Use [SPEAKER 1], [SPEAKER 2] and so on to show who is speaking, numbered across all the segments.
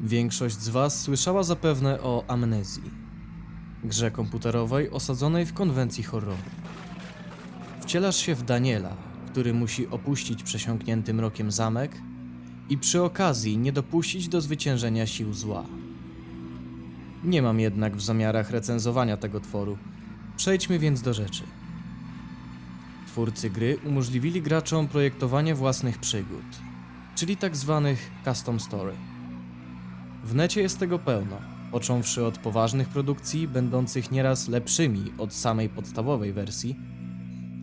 [SPEAKER 1] Większość z Was słyszała zapewne o Amnezji, grze komputerowej osadzonej w konwencji horroru. Wcielasz się w Daniela, który musi opuścić przesiąknięty mrokiem zamek i przy okazji nie dopuścić do zwyciężenia sił zła. Nie mam jednak w zamiarach recenzowania tego tworu. Przejdźmy więc do rzeczy. Twórcy gry umożliwili graczom projektowanie własnych przygód, czyli tak zwanych custom story. W necie jest tego pełno, począwszy od poważnych produkcji, będących nieraz lepszymi od samej podstawowej wersji,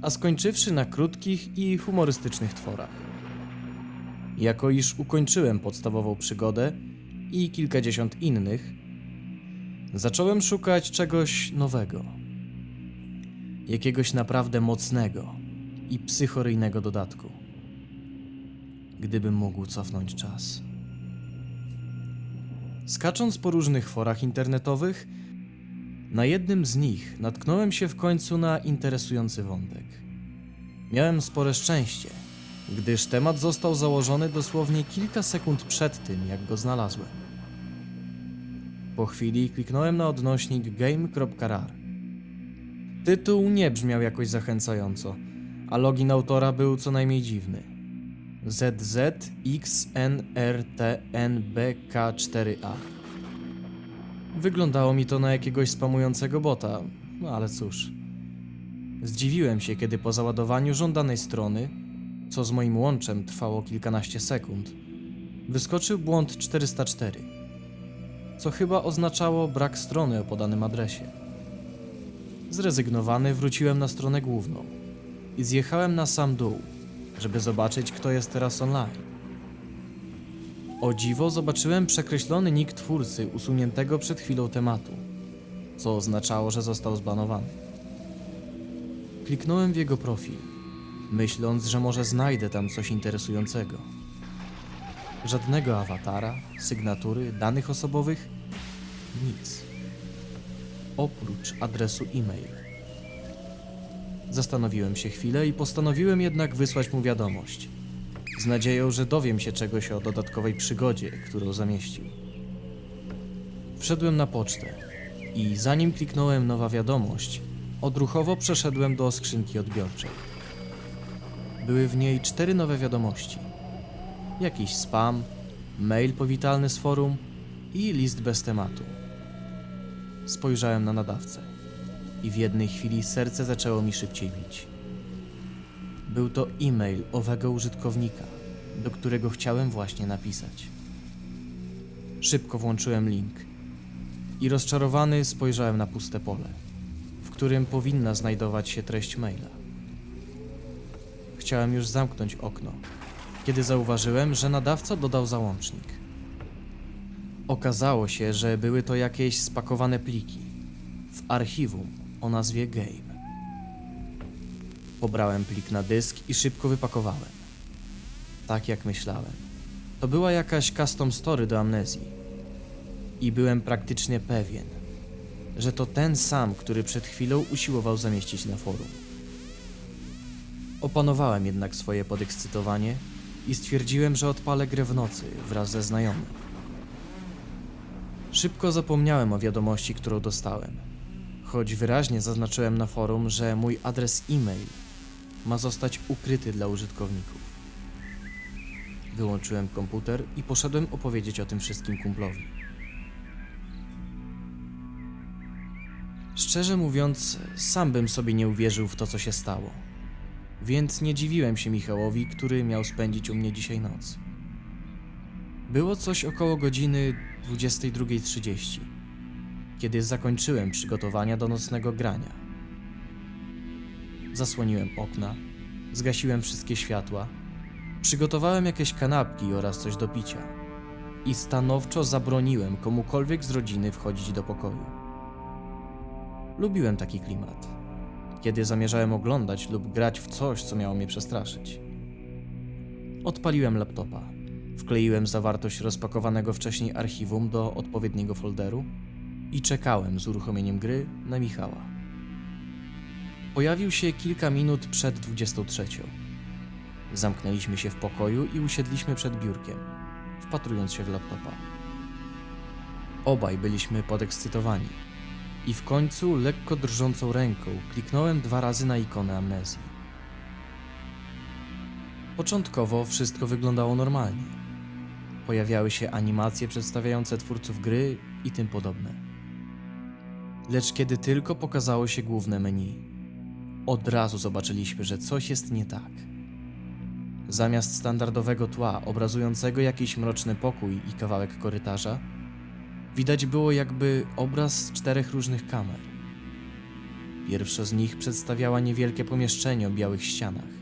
[SPEAKER 1] a skończywszy na krótkich i humorystycznych tworach. Jako iż ukończyłem podstawową przygodę i kilkadziesiąt innych, zacząłem szukać czegoś nowego. Jakiegoś naprawdę mocnego i psychoryjnego dodatku. Gdybym mógł cofnąć czas. Skacząc po różnych forach internetowych, na jednym z nich natknąłem się w końcu na interesujący wątek. Miałem spore szczęście, gdyż temat został założony dosłownie kilka sekund przed tym, jak go znalazłem. Po chwili kliknąłem na odnośnik game.rar. Tytuł nie brzmiał jakoś zachęcająco, a login autora był co najmniej dziwny. ZZXNRTNBK4A. Wyglądało mi to na jakiegoś spamującego bota, no ale cóż. Zdziwiłem się, kiedy po załadowaniu żądanej strony, co z moim łączem trwało kilkanaście sekund, wyskoczył błąd 404, co chyba oznaczało brak strony o podanym adresie. Zrezygnowany wróciłem na stronę główną i zjechałem na sam dół, żeby zobaczyć, kto jest teraz online. O dziwo zobaczyłem przekreślony nick twórcy usuniętego przed chwilą tematu, co oznaczało, że został zbanowany. Kliknąłem w jego profil, myśląc, że może znajdę tam coś interesującego. Żadnego awatara, sygnatury, danych osobowych, nic. Oprócz adresu e-mail. Zastanowiłem się chwilę i postanowiłem jednak wysłać mu wiadomość. Z nadzieją, że dowiem się czegoś o dodatkowej przygodzie, którą zamieścił. Wszedłem na pocztę i zanim kliknąłem nowa wiadomość, odruchowo przeszedłem do skrzynki odbiorczej. Były w niej cztery nowe wiadomości. Jakiś spam, mail powitalny z forum i list bez tematu. Spojrzałem na nadawcę i w jednej chwili serce zaczęło mi szybciej bić. Był to e-mail owego użytkownika, do którego chciałem właśnie napisać. Szybko włączyłem link i rozczarowany spojrzałem na puste pole, w którym powinna znajdować się treść maila. Chciałem już zamknąć okno, kiedy zauważyłem, że nadawca dodał załącznik. Okazało się, że były to jakieś spakowane pliki w archiwum o nazwie Game. Pobrałem plik na dysk i szybko wypakowałem. Tak jak myślałem. To była jakaś custom story do amnezji. I byłem praktycznie pewien, że to ten sam, który przed chwilą usiłował zamieścić na forum. Opanowałem jednak swoje podekscytowanie i stwierdziłem, że odpalę grę w nocy wraz ze znajomym. Szybko zapomniałem o wiadomości, którą dostałem, choć wyraźnie zaznaczyłem na forum, że mój adres e-mail ma zostać ukryty dla użytkowników. Wyłączyłem komputer i poszedłem opowiedzieć o tym wszystkim kumplowi. Szczerze mówiąc, sam bym sobie nie uwierzył w to, co się stało. Więc nie dziwiłem się Michałowi, który miał spędzić u mnie dzisiaj noc. Było coś około godziny 22.30, kiedy zakończyłem przygotowania do nocnego grania. Zasłoniłem okna, zgasiłem wszystkie światła, przygotowałem jakieś kanapki oraz coś do picia i stanowczo zabroniłem komukolwiek z rodziny wchodzić do pokoju. Lubiłem taki klimat, kiedy zamierzałem oglądać lub grać w coś, co miało mnie przestraszyć. Odpaliłem laptopa, wkleiłem zawartość rozpakowanego wcześniej archiwum do odpowiedniego folderu i czekałem z uruchomieniem gry na Michała. Pojawił się kilka minut przed 23. Zamknęliśmy się w pokoju i usiedliśmy przed biurkiem, wpatrując się w laptopa. Obaj byliśmy podekscytowani. I w końcu, lekko drżącą ręką, kliknąłem dwa razy na ikonę amnezji. Początkowo wszystko wyglądało normalnie. Pojawiały się animacje przedstawiające twórców gry i tym podobne. Lecz kiedy tylko pokazało się główne menu, od razu zobaczyliśmy, że coś jest nie tak. Zamiast standardowego tła obrazującego jakiś mroczny pokój i kawałek korytarza, widać było jakby obraz z czterech różnych kamer. Pierwsza z nich przedstawiała niewielkie pomieszczenie o białych ścianach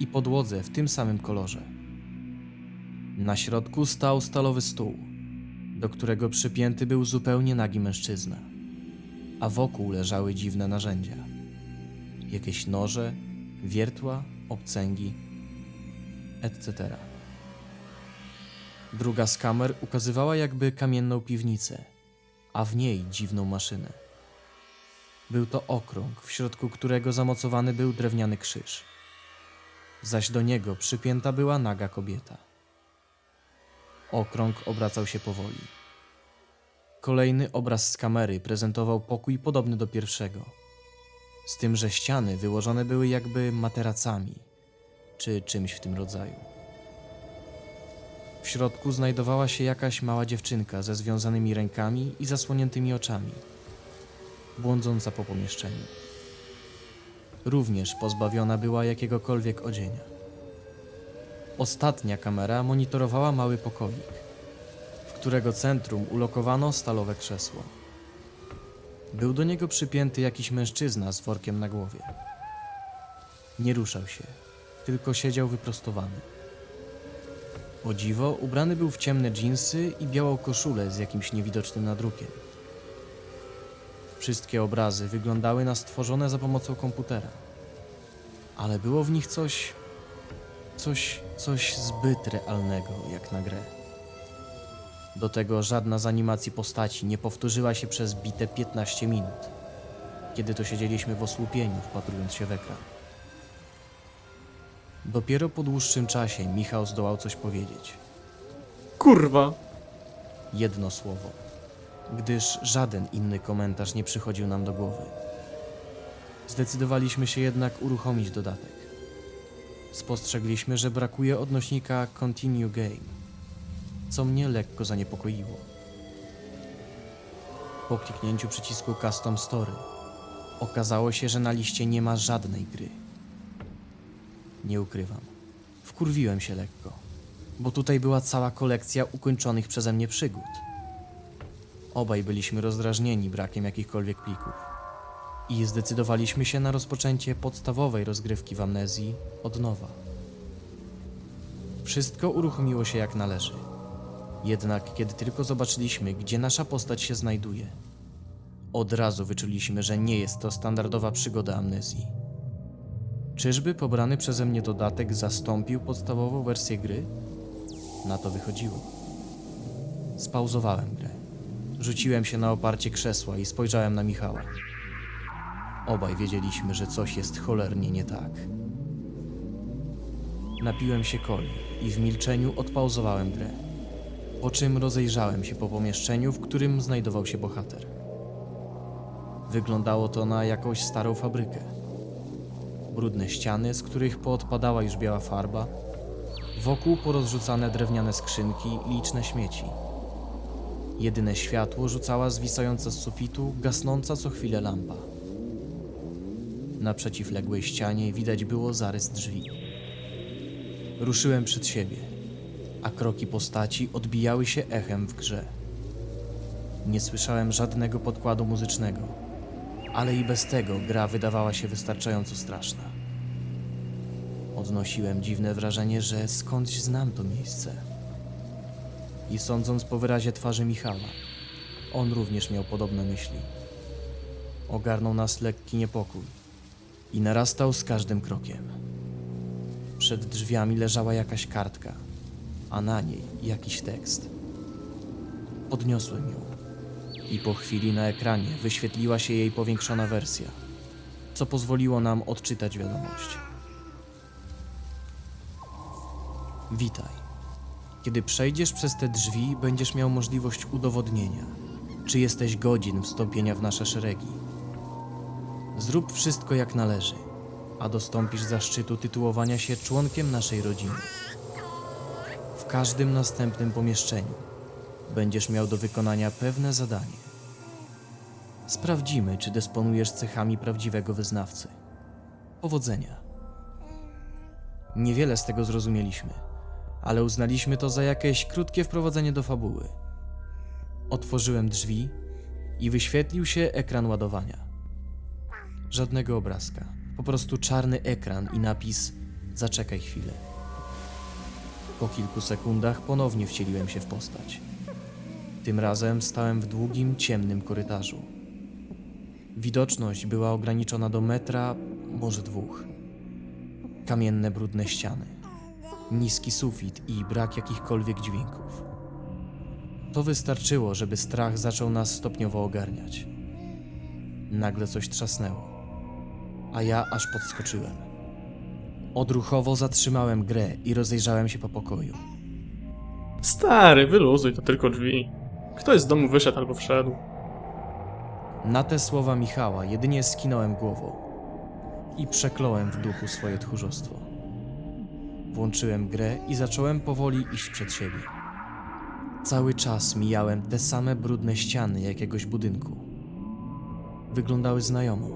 [SPEAKER 1] i podłodze w tym samym kolorze. Na środku stał stalowy stół, do którego przypięty był zupełnie nagi mężczyzna, a wokół leżały dziwne narzędzia. Jakieś noże, wiertła, obcęgi, etc. Druga z kamer ukazywała jakby kamienną piwnicę, a w niej dziwną maszynę. Był to okrąg, w środku którego zamocowany był drewniany krzyż. Zaś do niego przypięta była naga kobieta. Okrąg obracał się powoli. Kolejny obraz z kamery prezentował pokój podobny do pierwszego, z tym, że ściany wyłożone były jakby materacami czy czymś w tym rodzaju. W środku znajdowała się jakaś mała dziewczynka ze związanymi rękami i zasłoniętymi oczami, błądząca po pomieszczeniu. Również pozbawiona była jakiegokolwiek odzienia. Ostatnia kamera monitorowała mały pokoik, którego centrum ulokowano stalowe krzesło. Był do niego przypięty jakiś mężczyzna z workiem na głowie. Nie ruszał się, tylko siedział wyprostowany. O dziwo, ubrany był w ciemne dżinsy i białą koszulę z jakimś niewidocznym nadrukiem. Wszystkie obrazy wyglądały na stworzone za pomocą komputera, ale było w nich coś. coś, coś zbyt realnego jak na grę. Do tego żadna z animacji postaci nie powtórzyła się przez bite 15 minut, kiedy to siedzieliśmy w osłupieniu, wpatrując się w ekran. Dopiero po dłuższym czasie Michał zdołał coś powiedzieć.
[SPEAKER 2] Kurwa.
[SPEAKER 1] Jedno słowo, gdyż żaden inny komentarz nie przychodził nam do głowy. Zdecydowaliśmy się jednak uruchomić dodatek. Spostrzegliśmy, że brakuje odnośnika Continue Game, co mnie lekko zaniepokoiło. Po kliknięciu przycisku Custom Story okazało się, że na liście nie ma żadnej gry. Nie ukrywam. Wkurwiłem się lekko, bo tutaj była cała kolekcja ukończonych przeze mnie przygód. Obaj byliśmy rozdrażnieni brakiem jakichkolwiek plików i zdecydowaliśmy się na rozpoczęcie podstawowej rozgrywki w amnezji od nowa. Wszystko uruchomiło się jak należy. Jednak kiedy tylko zobaczyliśmy, gdzie nasza postać się znajduje, od razu wyczuliśmy, że nie jest to standardowa przygoda amnezji. Czyżby pobrany przeze mnie dodatek zastąpił podstawową wersję gry? Na to wychodziło. Spauzowałem grę. Rzuciłem się na oparcie krzesła i spojrzałem na Michała. Obaj wiedzieliśmy, że coś jest cholernie nie tak. Napiłem się coli i w milczeniu odpauzowałem grę. Po czym rozejrzałem się po pomieszczeniu, w którym znajdował się bohater. Wyglądało to na jakąś starą fabrykę brudne ściany, z których poodpadała już biała farba, wokół porozrzucane drewniane skrzynki i liczne śmieci. Jedyne światło rzucała zwisająca z sufitu, gasnąca co chwilę lampa. Na przeciwległej ścianie widać było zarys drzwi. Ruszyłem przed siebie, a kroki postaci odbijały się echem w grze. Nie słyszałem żadnego podkładu muzycznego ale i bez tego gra wydawała się wystarczająco straszna. Odnosiłem dziwne wrażenie, że skądś znam to miejsce. I sądząc po wyrazie twarzy Michała, on również miał podobne myśli. Ogarnął nas lekki niepokój i narastał z każdym krokiem. Przed drzwiami leżała jakaś kartka, a na niej jakiś tekst. Podniosłem ją i po chwili na ekranie wyświetliła się jej powiększona wersja, co pozwoliło nam odczytać wiadomość. Witaj. Kiedy przejdziesz przez te drzwi, będziesz miał możliwość udowodnienia, czy jesteś godzin wstąpienia w nasze szeregi. Zrób wszystko jak należy, a dostąpisz zaszczytu tytułowania się członkiem naszej rodziny. W każdym następnym pomieszczeniu będziesz miał do wykonania pewne zadanie. Sprawdzimy, czy dysponujesz cechami prawdziwego wyznawcy. Powodzenia. Niewiele z tego zrozumieliśmy, ale uznaliśmy to za jakieś krótkie wprowadzenie do fabuły. Otworzyłem drzwi i wyświetlił się ekran ładowania. Żadnego obrazka, po prostu czarny ekran i napis Zaczekaj chwilę. Po kilku sekundach ponownie wcieliłem się w postać. Tym razem stałem w długim, ciemnym korytarzu. Widoczność była ograniczona do metra, może dwóch. Kamienne, brudne ściany, niski sufit i brak jakichkolwiek dźwięków. To wystarczyło, żeby strach zaczął nas stopniowo ogarniać. Nagle coś trzasnęło, a ja aż podskoczyłem. Odruchowo zatrzymałem grę i rozejrzałem się po pokoju.
[SPEAKER 2] Stary, wyluzuj, to tylko drzwi. Ktoś z domu wyszedł albo wszedł.
[SPEAKER 1] Na te słowa Michała jedynie skinąłem głową i przekląłem w duchu swoje tchórzostwo. Włączyłem grę i zacząłem powoli iść przed siebie. Cały czas mijałem te same brudne ściany jakiegoś budynku. Wyglądały znajomo,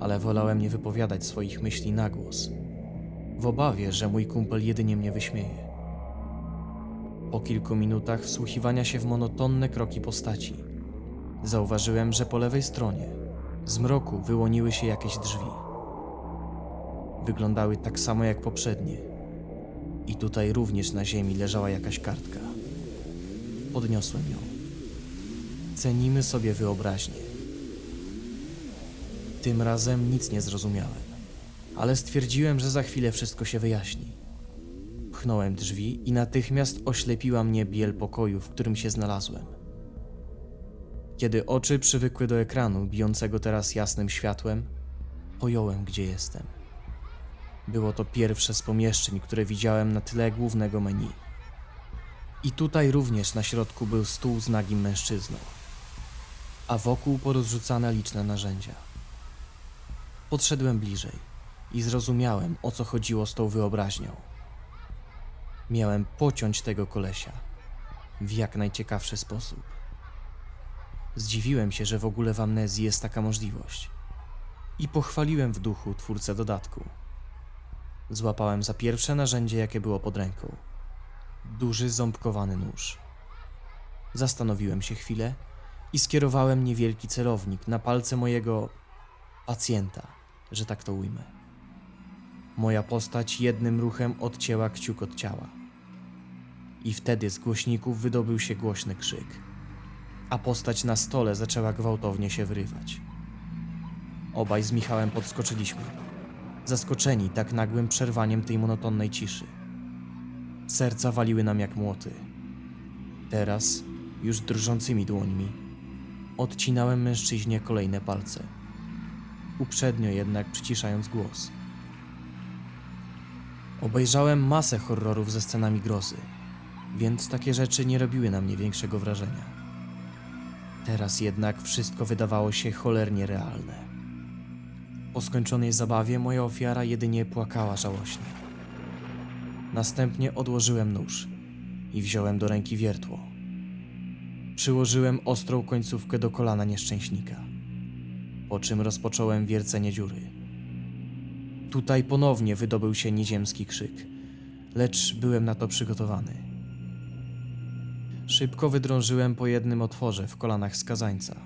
[SPEAKER 1] ale wolałem nie wypowiadać swoich myśli na głos, w obawie, że mój kumpel jedynie mnie wyśmieje. Po kilku minutach wsłuchiwania się w monotonne kroki postaci, Zauważyłem, że po lewej stronie z mroku wyłoniły się jakieś drzwi. Wyglądały tak samo jak poprzednie. I tutaj również na ziemi leżała jakaś kartka. Podniosłem ją. Cenimy sobie wyobraźnię. Tym razem nic nie zrozumiałem, ale stwierdziłem, że za chwilę wszystko się wyjaśni. Pchnąłem drzwi i natychmiast oślepiła mnie biel pokoju, w którym się znalazłem. Kiedy oczy przywykły do ekranu, bijącego teraz jasnym światłem, pojąłem, gdzie jestem. Było to pierwsze z pomieszczeń, które widziałem na tle głównego menu. I tutaj również na środku był stół z nagim mężczyzną, a wokół porozrzucane liczne narzędzia. Podszedłem bliżej i zrozumiałem, o co chodziło z tą wyobraźnią. Miałem pociąć tego kolesia w jak najciekawszy sposób. Zdziwiłem się, że w ogóle w amnezji jest taka możliwość. I pochwaliłem w duchu twórcę dodatku. Złapałem za pierwsze narzędzie, jakie było pod ręką. Duży, ząbkowany nóż. Zastanowiłem się chwilę i skierowałem niewielki celownik na palce mojego pacjenta, że tak to ujmę. Moja postać jednym ruchem odcięła kciuk od ciała. I wtedy z głośników wydobył się głośny krzyk a postać na stole zaczęła gwałtownie się wyrywać. Obaj z Michałem podskoczyliśmy, zaskoczeni tak nagłym przerwaniem tej monotonnej ciszy. Serca waliły nam jak młoty. Teraz, już drżącymi dłońmi, odcinałem mężczyźnie kolejne palce, uprzednio jednak przyciszając głos. Obejrzałem masę horrorów ze scenami grozy, więc takie rzeczy nie robiły na mnie większego wrażenia. Teraz jednak wszystko wydawało się cholernie realne. Po skończonej zabawie moja ofiara jedynie płakała żałośnie. Następnie odłożyłem nóż i wziąłem do ręki wiertło. Przyłożyłem ostrą końcówkę do kolana nieszczęśnika, po czym rozpocząłem wiercenie dziury. Tutaj ponownie wydobył się nieziemski krzyk, lecz byłem na to przygotowany. Szybko wydrążyłem po jednym otworze w kolanach skazańca.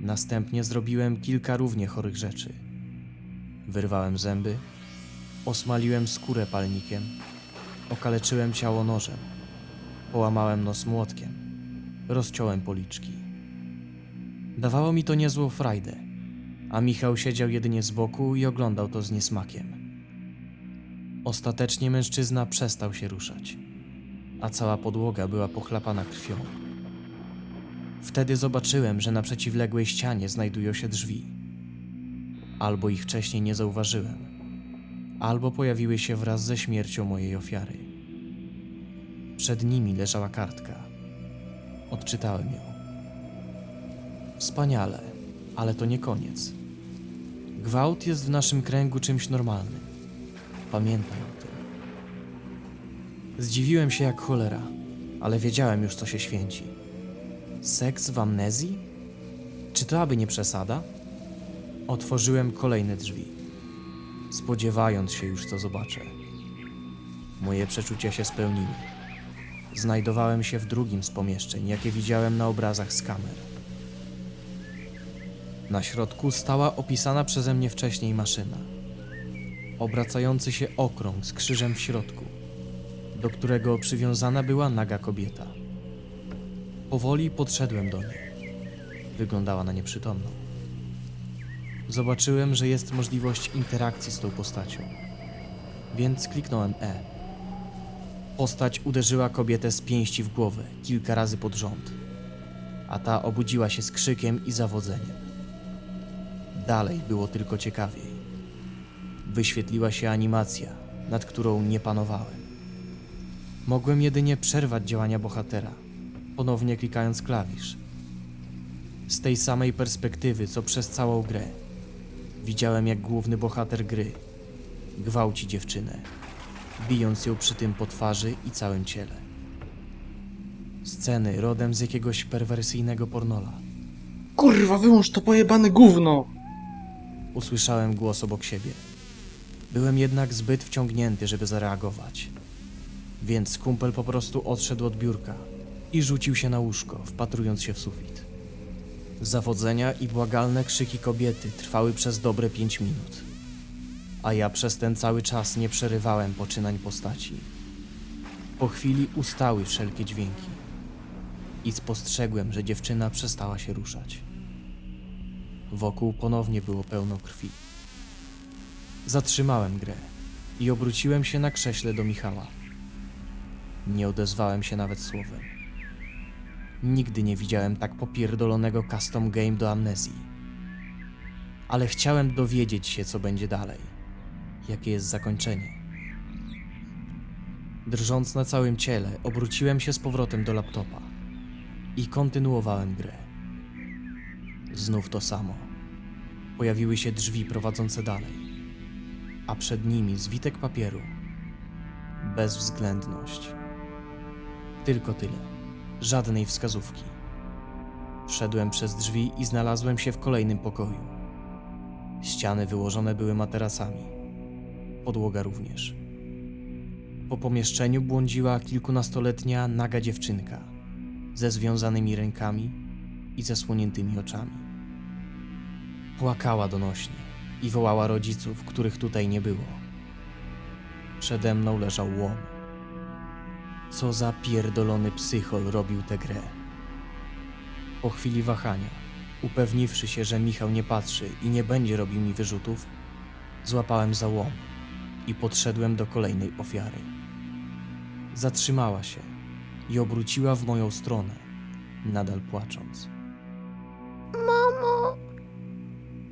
[SPEAKER 1] Następnie zrobiłem kilka równie chorych rzeczy. Wyrwałem zęby, osmaliłem skórę palnikiem, okaleczyłem ciało nożem, połamałem nos młotkiem, rozciąłem policzki. Dawało mi to niezłą frajdę, a Michał siedział jedynie z boku i oglądał to z niesmakiem. Ostatecznie mężczyzna przestał się ruszać a cała podłoga była pochlapana krwią. Wtedy zobaczyłem, że na przeciwległej ścianie znajdują się drzwi. Albo ich wcześniej nie zauważyłem, albo pojawiły się wraz ze śmiercią mojej ofiary. Przed nimi leżała kartka. Odczytałem ją. Wspaniale, ale to nie koniec. Gwałt jest w naszym kręgu czymś normalnym. Pamiętaj o tym. Zdziwiłem się jak cholera, ale wiedziałem już, co się święci. Seks w amnezji? Czy to aby nie przesada? Otworzyłem kolejne drzwi, spodziewając się już, co zobaczę. Moje przeczucia się spełniły. Znajdowałem się w drugim z pomieszczeń, jakie widziałem na obrazach z kamer. Na środku stała opisana przeze mnie wcześniej maszyna. Obracający się okrąg z krzyżem w środku, do którego przywiązana była naga kobieta. Powoli podszedłem do niej. Wyglądała na nieprzytomną. Zobaczyłem, że jest możliwość interakcji z tą postacią, więc kliknąłem E. Postać uderzyła kobietę z pięści w głowę kilka razy pod rząd, a ta obudziła się z krzykiem i zawodzeniem. Dalej było tylko ciekawiej. Wyświetliła się animacja, nad którą nie panowałem. Mogłem jedynie przerwać działania bohatera, ponownie klikając klawisz. Z tej samej perspektywy, co przez całą grę. Widziałem, jak główny bohater gry gwałci dziewczynę, bijąc ją przy tym po twarzy i całym ciele. Sceny rodem z jakiegoś perwersyjnego pornola.
[SPEAKER 2] Kurwa, wyłącz to pojebane gówno!
[SPEAKER 1] Usłyszałem głos obok siebie. Byłem jednak zbyt wciągnięty, żeby zareagować. Więc kumpel po prostu odszedł od biurka i rzucił się na łóżko, wpatrując się w sufit. Zawodzenia i błagalne krzyki kobiety trwały przez dobre pięć minut, a ja przez ten cały czas nie przerywałem poczynań postaci. Po chwili ustały wszelkie dźwięki i spostrzegłem, że dziewczyna przestała się ruszać. Wokół ponownie było pełno krwi. Zatrzymałem grę i obróciłem się na krześle do Michała. Nie odezwałem się nawet słowem. Nigdy nie widziałem tak popierdolonego custom game do amnezji. Ale chciałem dowiedzieć się, co będzie dalej. Jakie jest zakończenie. Drżąc na całym ciele, obróciłem się z powrotem do laptopa i kontynuowałem grę. Znów to samo. Pojawiły się drzwi prowadzące dalej, a przed nimi zwitek papieru. Bezwzględność. Tylko tyle. Żadnej wskazówki. Wszedłem przez drzwi i znalazłem się w kolejnym pokoju. Ściany wyłożone były materacami. Podłoga również. Po pomieszczeniu błądziła kilkunastoletnia naga dziewczynka ze związanymi rękami i zasłoniętymi oczami. Płakała donośnie i wołała rodziców, których tutaj nie było. Przede mną leżał łom. Co za pierdolony psychol robił tę grę. Po chwili wahania, upewniwszy się, że Michał nie patrzy i nie będzie robił mi wyrzutów, złapałem za łom i podszedłem do kolejnej ofiary. Zatrzymała się i obróciła w moją stronę, nadal płacząc.
[SPEAKER 3] Mamo,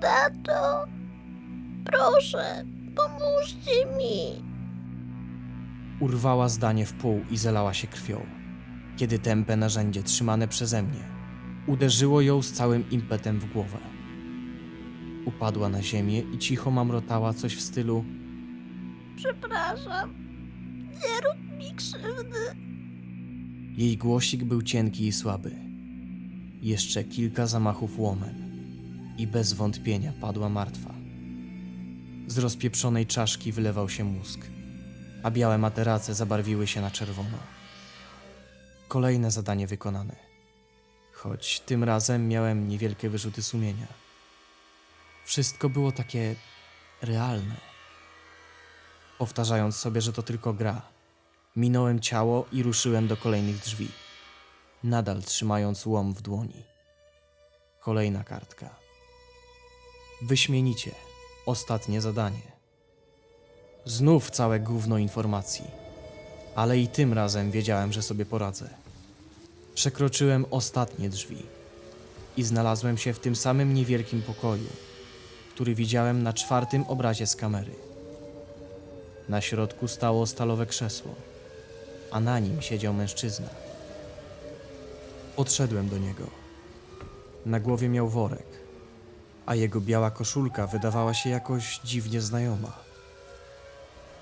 [SPEAKER 3] tato, proszę, pomóżcie mi.
[SPEAKER 1] Urwała zdanie w pół i zalała się krwią, kiedy tępe narzędzie trzymane przeze mnie uderzyło ją z całym impetem w głowę. Upadła na ziemię i cicho mamrotała coś w stylu
[SPEAKER 3] Przepraszam, nie rób mi krzywdy.
[SPEAKER 1] Jej głosik był cienki i słaby. Jeszcze kilka zamachów łomem i bez wątpienia padła martwa. Z rozpieprzonej czaszki wylewał się mózg, a białe materace zabarwiły się na czerwono. Kolejne zadanie wykonane, choć tym razem miałem niewielkie wyrzuty sumienia. Wszystko było takie realne. Powtarzając sobie, że to tylko gra, Minąłem ciało i ruszyłem do kolejnych drzwi, nadal trzymając łom w dłoni. Kolejna kartka. Wyśmienicie. Ostatnie zadanie. Znów całe gówno informacji, ale i tym razem wiedziałem, że sobie poradzę. Przekroczyłem ostatnie drzwi i znalazłem się w tym samym niewielkim pokoju, który widziałem na czwartym obrazie z kamery. Na środku stało stalowe krzesło a na nim siedział mężczyzna. Podszedłem do niego. Na głowie miał worek, a jego biała koszulka wydawała się jakoś dziwnie znajoma.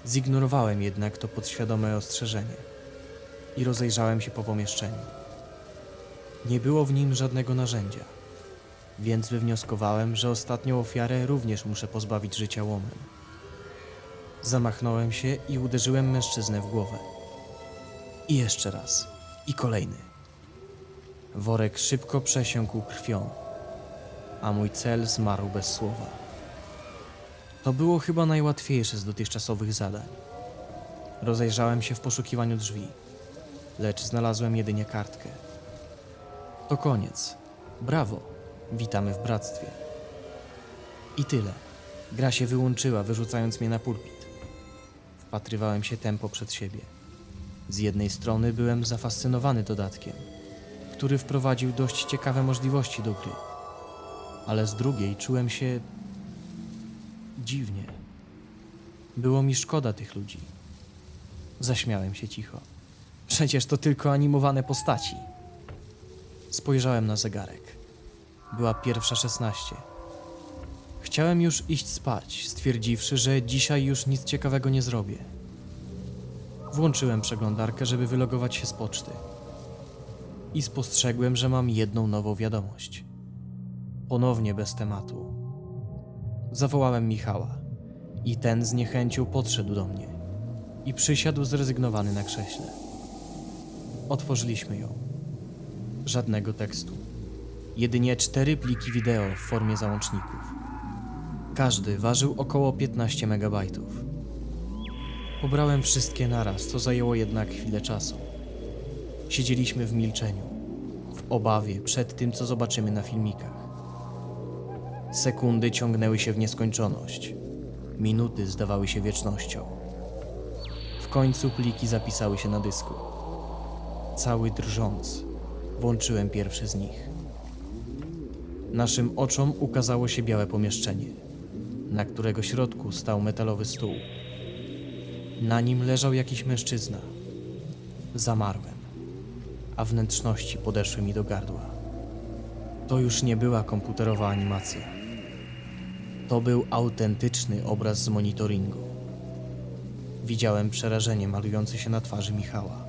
[SPEAKER 1] Zignorowałem jednak to podświadome ostrzeżenie i rozejrzałem się po pomieszczeniu. Nie było w nim żadnego narzędzia, więc wywnioskowałem, że ostatnią ofiarę również muszę pozbawić życia łomem. Zamachnąłem się i uderzyłem mężczyznę w głowę. I jeszcze raz. I kolejny. Worek szybko przesiąkł krwią, a mój cel zmarł bez słowa. To było chyba najłatwiejsze z dotychczasowych zadań. Rozejrzałem się w poszukiwaniu drzwi, lecz znalazłem jedynie kartkę. To koniec. Brawo. Witamy w bractwie. I tyle. Gra się wyłączyła, wyrzucając mnie na pulpit. Wpatrywałem się tempo przed siebie. Z jednej strony byłem zafascynowany dodatkiem, który wprowadził dość ciekawe możliwości do gry, ale z drugiej czułem się dziwnie. Było mi szkoda tych ludzi. Zaśmiałem się cicho. Przecież to tylko animowane postaci. Spojrzałem na zegarek. Była pierwsza szesnaście. Chciałem już iść spać, stwierdziwszy, że dzisiaj już nic ciekawego nie zrobię. Włączyłem przeglądarkę, żeby wylogować się z poczty. I spostrzegłem, że mam jedną nową wiadomość. Ponownie bez tematu. Zawołałem Michała i ten z niechęcią podszedł do mnie i przysiadł zrezygnowany na krześle. Otworzyliśmy ją. Żadnego tekstu. Jedynie cztery pliki wideo w formie załączników. Każdy ważył około 15 megabajtów. Pobrałem wszystkie naraz, co zajęło jednak chwilę czasu. Siedzieliśmy w milczeniu, w obawie przed tym, co zobaczymy na filmikach. Sekundy ciągnęły się w nieskończoność. Minuty zdawały się wiecznością. W końcu pliki zapisały się na dysku. Cały drżąc, włączyłem pierwszy z nich. Naszym oczom ukazało się białe pomieszczenie, na którego środku stał metalowy stół. Na nim leżał jakiś mężczyzna. Zamarłem, a wnętrzności podeszły mi do gardła. To już nie była komputerowa animacja. To był autentyczny obraz z monitoringu. Widziałem przerażenie malujące się na twarzy Michała.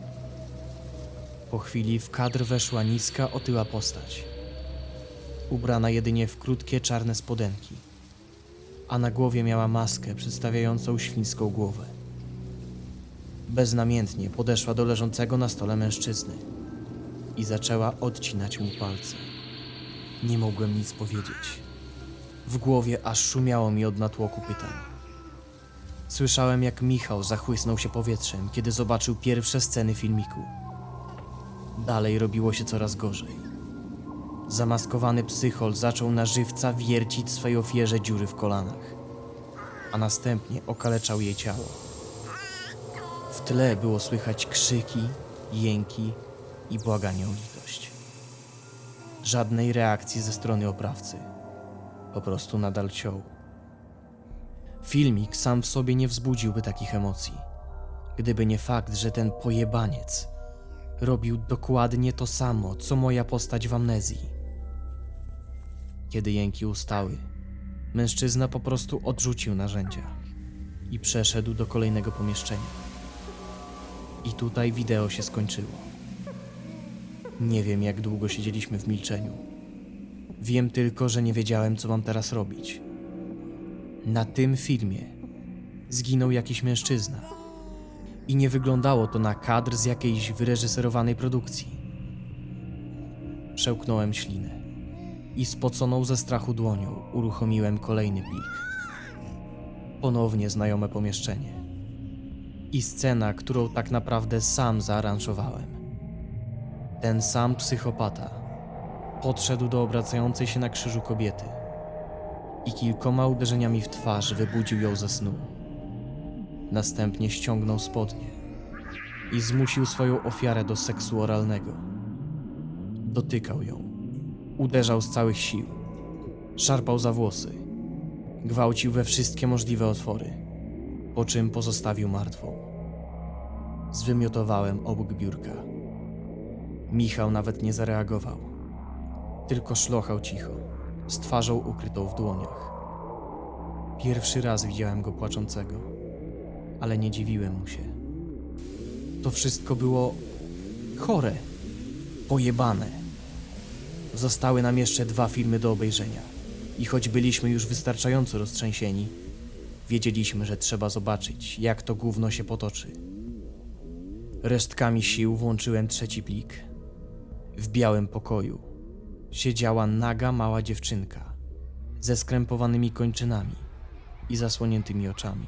[SPEAKER 1] Po chwili w kadr weszła niska, otyła postać. Ubrana jedynie w krótkie czarne spodenki, a na głowie miała maskę przedstawiającą świńską głowę. Beznamiętnie podeszła do leżącego na stole mężczyzny i zaczęła odcinać mu palce. Nie mogłem nic powiedzieć. W głowie aż szumiało mi od natłoku pytań. Słyszałem, jak Michał zachłysnął się powietrzem, kiedy zobaczył pierwsze sceny filmiku. Dalej robiło się coraz gorzej. Zamaskowany psychol zaczął na żywca wiercić swej ofierze dziury w kolanach, a następnie okaleczał jej ciało. W tle było słychać krzyki, jęki i błaganie o litość. Żadnej reakcji ze strony oprawcy. Po prostu nadal ciął. Filmik sam w sobie nie wzbudziłby takich emocji, gdyby nie fakt, że ten pojebaniec robił dokładnie to samo, co moja postać w amnezji. Kiedy jęki ustały, mężczyzna po prostu odrzucił narzędzia i przeszedł do kolejnego pomieszczenia. I tutaj wideo się skończyło. Nie wiem, jak długo siedzieliśmy w milczeniu. Wiem tylko, że nie wiedziałem, co mam teraz robić. Na tym filmie zginął jakiś mężczyzna. I nie wyglądało to na kadr z jakiejś wyreżyserowanej produkcji. Przełknąłem ślinę i spoconą ze strachu dłonią uruchomiłem kolejny plik. Ponownie znajome pomieszczenie. I scena, którą tak naprawdę sam zaaranżowałem. Ten sam psychopata podszedł do obracającej się na krzyżu kobiety i kilkoma uderzeniami w twarz wybudził ją ze snu. Następnie ściągnął spodnie i zmusił swoją ofiarę do seksu oralnego. Dotykał ją, uderzał z całych sił, szarpał za włosy, gwałcił we wszystkie możliwe otwory, po czym pozostawił martwą. Zwymiotowałem obok biurka. Michał nawet nie zareagował. Tylko szlochał cicho, z twarzą ukrytą w dłoniach. Pierwszy raz widziałem go płaczącego, ale nie dziwiłem mu się. To wszystko było chore, pojebane. Zostały nam jeszcze dwa filmy do obejrzenia. I choć byliśmy już wystarczająco roztrzęsieni, wiedzieliśmy, że trzeba zobaczyć, jak to gówno się potoczy. Resztkami sił włączyłem trzeci plik. W białym pokoju siedziała naga mała dziewczynka ze skrępowanymi kończynami i zasłoniętymi oczami.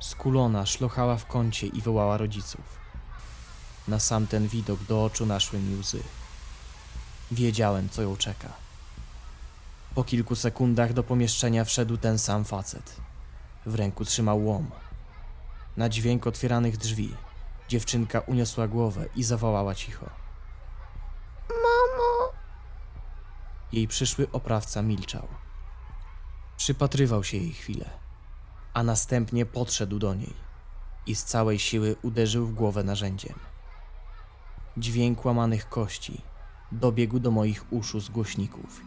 [SPEAKER 1] Skulona szlochała w kącie i wołała rodziców. Na sam ten widok do oczu naszły mi łzy. Wiedziałem, co ją czeka. Po kilku sekundach do pomieszczenia wszedł ten sam facet. W ręku trzymał łom. Na dźwięk otwieranych drzwi dziewczynka uniosła głowę i zawołała cicho.
[SPEAKER 3] Mamo,
[SPEAKER 1] Jej przyszły oprawca milczał. Przypatrywał się jej chwilę, a następnie podszedł do niej i z całej siły uderzył w głowę narzędziem. Dźwięk łamanych kości dobiegł do moich uszu z głośników.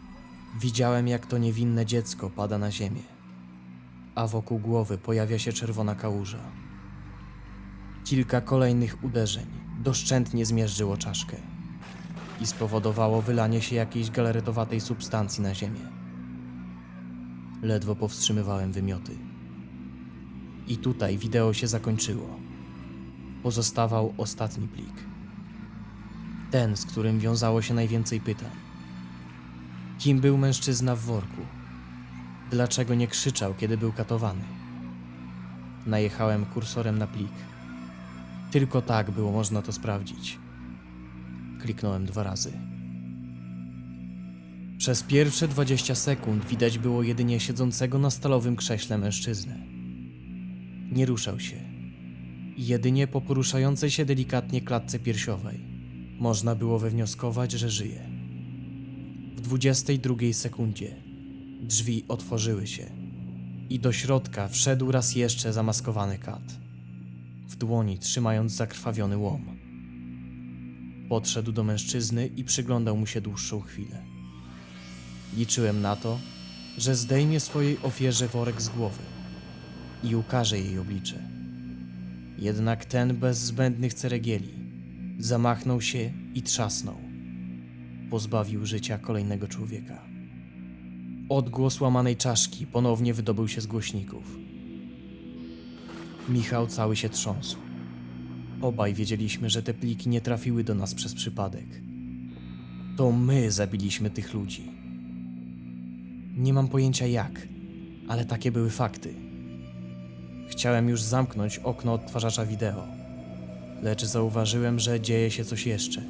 [SPEAKER 1] Widziałem, jak to niewinne dziecko pada na ziemię, a wokół głowy pojawia się czerwona kałuża. Kilka kolejnych uderzeń doszczętnie zmierzyło czaszkę i spowodowało wylanie się jakiejś galaretowatej substancji na ziemię. Ledwo powstrzymywałem wymioty. I tutaj wideo się zakończyło. Pozostawał ostatni plik. Ten, z którym wiązało się najwięcej pytań. Kim był mężczyzna w worku? Dlaczego nie krzyczał, kiedy był katowany? Najechałem kursorem na plik. Tylko tak było można to sprawdzić. Kliknąłem dwa razy. Przez pierwsze 20 sekund widać było jedynie siedzącego na stalowym krześle mężczyznę. Nie ruszał się. Jedynie po poruszającej się delikatnie klatce piersiowej można było wywnioskować, że żyje. W 22 sekundzie drzwi otworzyły się i do środka wszedł raz jeszcze zamaskowany kat, w dłoni trzymając zakrwawiony łom. Podszedł do mężczyzny i przyglądał mu się dłuższą chwilę. Liczyłem na to, że zdejmie swojej ofierze worek z głowy i ukaże jej oblicze. Jednak ten bez zbędnych ceregieli zamachnął się i trzasnął. Pozbawił życia kolejnego człowieka. Odgłos łamanej czaszki ponownie wydobył się z głośników. Michał cały się trząsł. Obaj wiedzieliśmy, że te pliki nie trafiły do nas przez przypadek. To my zabiliśmy tych ludzi. Nie mam pojęcia jak, ale takie były fakty. Chciałem już zamknąć okno odtwarzacza wideo, lecz zauważyłem, że dzieje się coś jeszcze,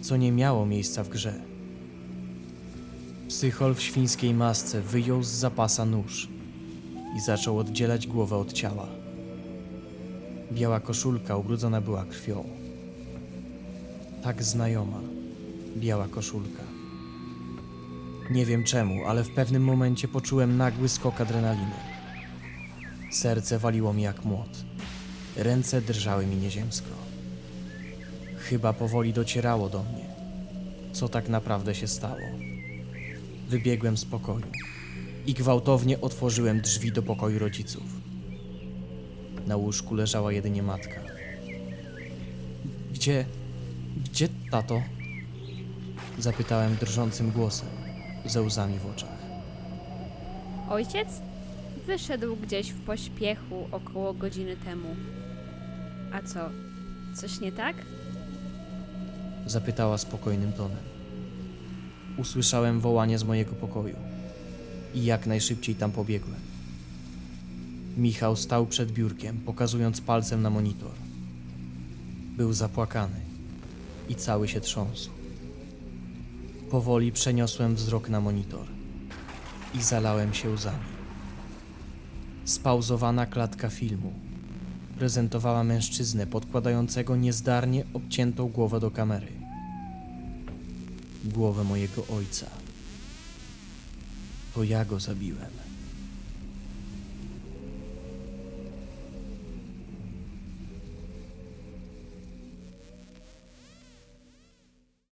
[SPEAKER 1] co nie miało miejsca w grze. Psychol w świńskiej masce wyjął z zapasa nóż i zaczął oddzielać głowę od ciała. Biała koszulka ubrudzona była krwią. Tak znajoma, biała koszulka. Nie wiem czemu, ale w pewnym momencie poczułem nagły skok adrenaliny. Serce waliło mi jak młot. Ręce drżały mi nieziemsko. Chyba powoli docierało do mnie, co tak naprawdę się stało. Wybiegłem z pokoju i gwałtownie otworzyłem drzwi do pokoju rodziców. Na łóżku leżała jedynie matka. Gdzie. Gdzie tato? Zapytałem drżącym głosem, ze łzami w oczach.
[SPEAKER 4] Ojciec wyszedł gdzieś w pośpiechu około godziny temu. A co? Coś nie tak?
[SPEAKER 1] Zapytała spokojnym tonem. Usłyszałem wołanie z mojego pokoju i jak najszybciej tam pobiegłem. Michał stał przed biurkiem, pokazując palcem na monitor. Był zapłakany i cały się trząsł. Powoli przeniosłem wzrok na monitor i zalałem się łzami. Spauzowana klatka filmu prezentowała mężczyznę podkładającego niezdarnie obciętą głowę do kamery. Głowę mojego ojca. To ja go zabiłem.